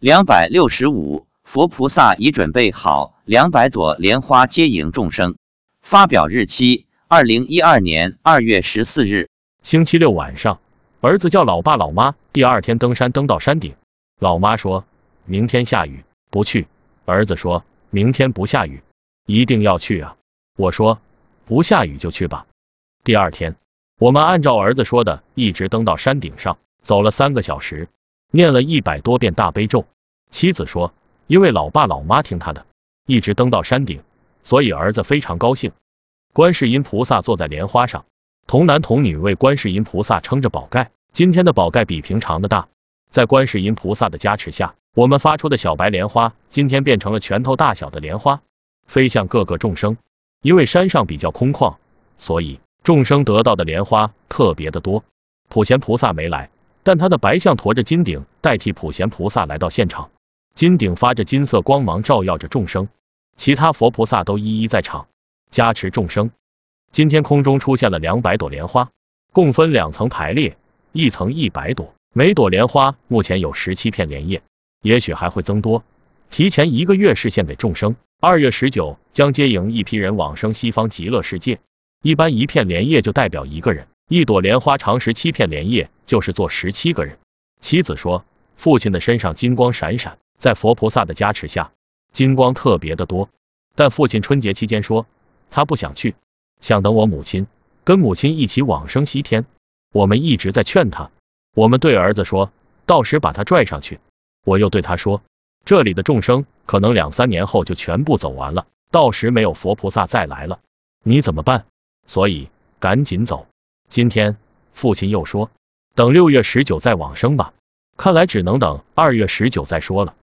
两百六十五，佛菩萨已准备好两百朵莲花接迎众生。发表日期：二零一二年二月十四日，星期六晚上。儿子叫老爸老妈，第二天登山登到山顶。老妈说明天下雨，不去。儿子说明天不下雨，一定要去啊。我说不下雨就去吧。第二天，我们按照儿子说的，一直登到山顶上，走了三个小时。念了一百多遍大悲咒，妻子说，因为老爸老妈听他的，一直登到山顶，所以儿子非常高兴。观世音菩萨坐在莲花上，童男童女为观世音菩萨撑着宝盖。今天的宝盖比平常的大，在观世音菩萨的加持下，我们发出的小白莲花今天变成了拳头大小的莲花，飞向各个众生。因为山上比较空旷，所以众生得到的莲花特别的多。普贤菩萨没来。但他的白象驮着金顶，代替普贤菩萨来到现场。金顶发着金色光芒，照耀着众生。其他佛菩萨都一一在场加持众生。今天空中出现了两百朵莲花，共分两层排列，一层一百朵，每朵莲花目前有十七片莲叶，也许还会增多。提前一个月示现给众生，二月十九将接迎一批人往生西方极乐世界。一般一片莲叶就代表一个人。一朵莲花长十七片莲叶，就是做十七个人。妻子说，父亲的身上金光闪闪，在佛菩萨的加持下，金光特别的多。但父亲春节期间说，他不想去，想等我母亲，跟母亲一起往生西天。我们一直在劝他。我们对儿子说，到时把他拽上去。我又对他说，这里的众生可能两三年后就全部走完了，到时没有佛菩萨再来了，你怎么办？所以赶紧走。今天父亲又说，等六月十九再往生吧，看来只能等二月十九再说了。